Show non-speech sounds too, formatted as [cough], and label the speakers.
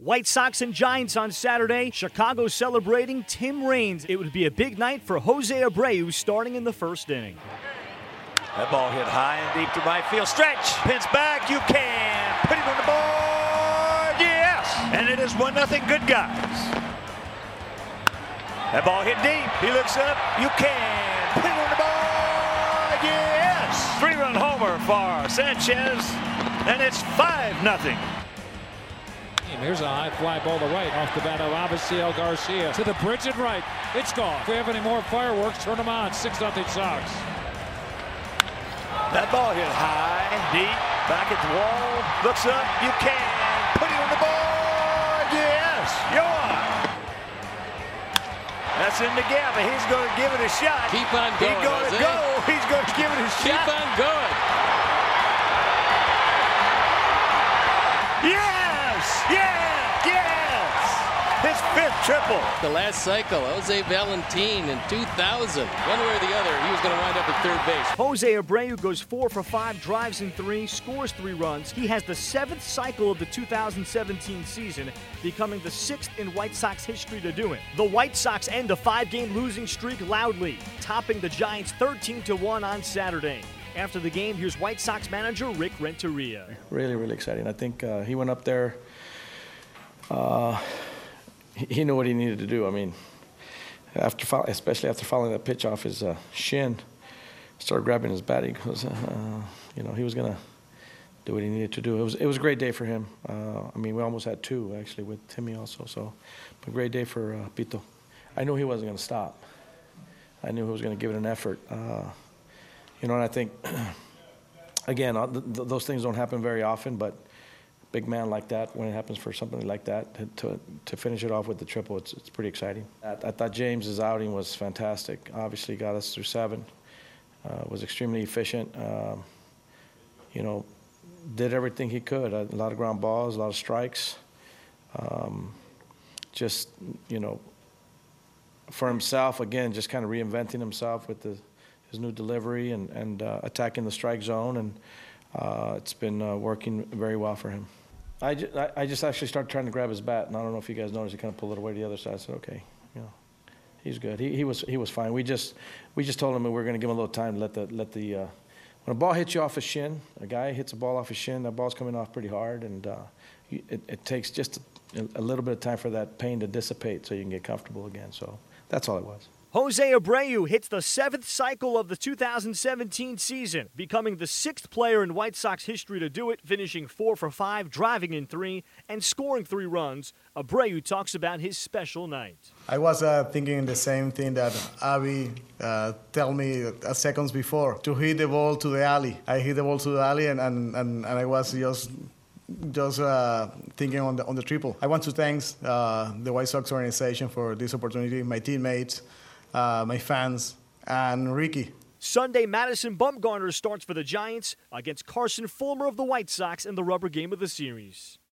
Speaker 1: White Sox and Giants on Saturday. Chicago celebrating Tim Raines. It would be a big night for Jose Abreu starting in the first inning.
Speaker 2: That ball hit high and deep to right field. Stretch. Pins back. You can. Put it on the board. Yes. And it is 1 nothing. Good guys. That ball hit deep. He looks up. You can. Put it on the board. Yes. Three run homer for Sanchez. And it's 5 nothing.
Speaker 3: Here's a high fly ball to right off the bat of Avisail Garcia to the bridge and right. It's gone. If we have any more fireworks, turn them on. 6 nothing Sox.
Speaker 2: That ball hit high, and deep, back at the wall. Looks up. You can. Put it on the board. Yes. Yoan. That's in the gap, and he's going to give it a shot.
Speaker 4: Keep on going.
Speaker 2: He's going to go. He's going to give it a shot.
Speaker 4: Keep on going.
Speaker 2: Triple.
Speaker 4: The last cycle, Jose Valentin in 2000. One way or the other, he was going to wind up at third base.
Speaker 1: Jose Abreu goes four for five, drives in three, scores three runs. He has the seventh cycle of the 2017 season, becoming the sixth in White Sox history to do it. The White Sox end a five-game losing streak loudly, topping the Giants 13 to one on Saturday. After the game, here's White Sox manager Rick Renteria.
Speaker 5: Really, really exciting. I think uh, he went up there. Uh, [laughs] he knew what he needed to do. I mean, after especially after fouling that pitch off his uh, shin, started grabbing his bat. He goes, uh, you know, he was gonna do what he needed to do. It was it was a great day for him. Uh, I mean, we almost had two actually with Timmy also. So, a great day for uh, Pito. I knew he wasn't gonna stop. I knew he was gonna give it an effort. Uh, you know, and I think [clears throat] again, uh, th- th- those things don't happen very often, but big man like that, when it happens for something like that, to, to finish it off with the triple, it's, it's pretty exciting. I, I thought James's outing was fantastic. Obviously, got us through seven. Uh, was extremely efficient. Um, you know, did everything he could. A lot of ground balls, a lot of strikes. Um, just you know, for himself again, just kind of reinventing himself with the, his new delivery and and uh, attacking the strike zone, and uh, it's been uh, working very well for him. I, ju- I, just actually started trying to grab his bat, and I don't know if you guys noticed, he kind of pulled it away to the other side. I said, okay, you know, he's good. He, he was he was fine. We just we just told him we were going to give him a little time to let the let the uh, when a ball hits you off his shin, a guy hits a ball off his shin, that ball's coming off pretty hard, and uh, it, it takes just a, a little bit of time for that pain to dissipate so you can get comfortable again. So that's all it was.
Speaker 1: Jose Abreu hits the seventh cycle of the 2017 season, becoming the sixth player in White Sox history to do it, finishing four for five, driving in three, and scoring three runs. Abreu talks about his special night.
Speaker 6: I was uh, thinking the same thing that Avi uh, told me uh, seconds before to hit the ball to the alley. I hit the ball to the alley, and, and, and, and I was just just uh, thinking on the on the triple. I want to thank uh, the White Sox organization for this opportunity, my teammates, uh, my fans, and Ricky.
Speaker 1: Sunday, Madison Bumgarner starts for the Giants against Carson Fulmer of the White Sox in the rubber game of the series.